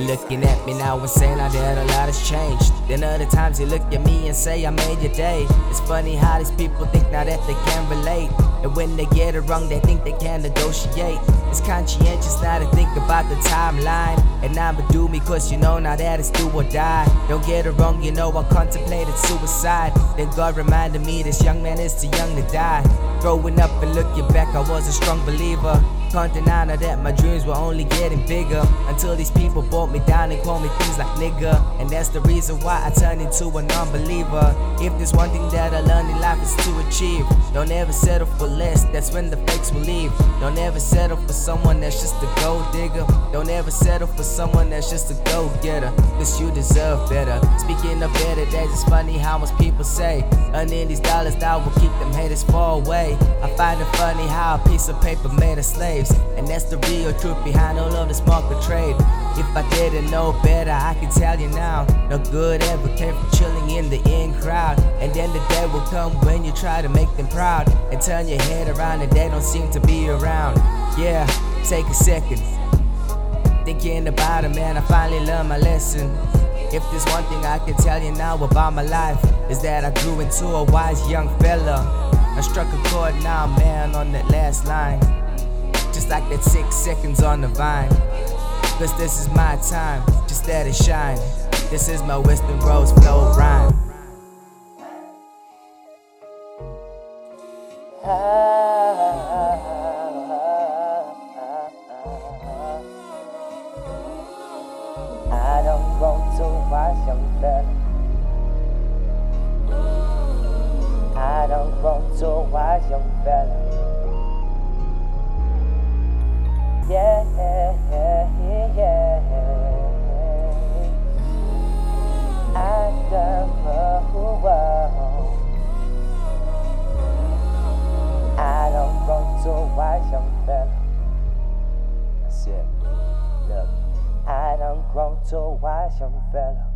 looking at me now and saying now that a lot has changed. Then other times you look at me and say I made your day. It's funny how these people think now that they can relate. And when they get it wrong, they think they can negotiate. It's conscientious now to think about the timeline. And I'ma do me cause you know now that it's do or die. Don't get it wrong, you know I contemplated suicide. Then God reminded me this young man is too young to die. Growing up and looking back, I was a strong believer. Can't deny that. My dreams were only getting bigger Until these people brought me down and called me things like nigga And that's the reason why I turned into a non-believer If there's one thing that I learned in life is to achieve. Don't ever settle for less, that's when the fakes will leave. Don't ever settle for someone that's just a gold digger. Don't ever settle for someone that's just a go-getter Cause you deserve better. Speaking of better days, it's funny how most people say Earning these dollars that will keep them haters far away. I find it funny how a piece of paper made a slave and that's the real truth behind all of this market trade. If I didn't know better, I can tell you now. No good ever came from chilling in the in crowd. And then the day will come when you try to make them proud. And turn your head around and they don't seem to be around. Yeah, take a second. Thinking about it, man, I finally learned my lesson. If there's one thing I can tell you now about my life, is that I grew into a wise young fella. I struck a chord now, man, on that last line just like that six seconds on the vine. Cause this is my time, just let it shine. This is my Western Rose flow rhyme. I don't want to young fella. I don't want to yeah, yeah, yeah. I don't know. I don't want to watch young fella. That's it. Look, I don't want to watch young fella.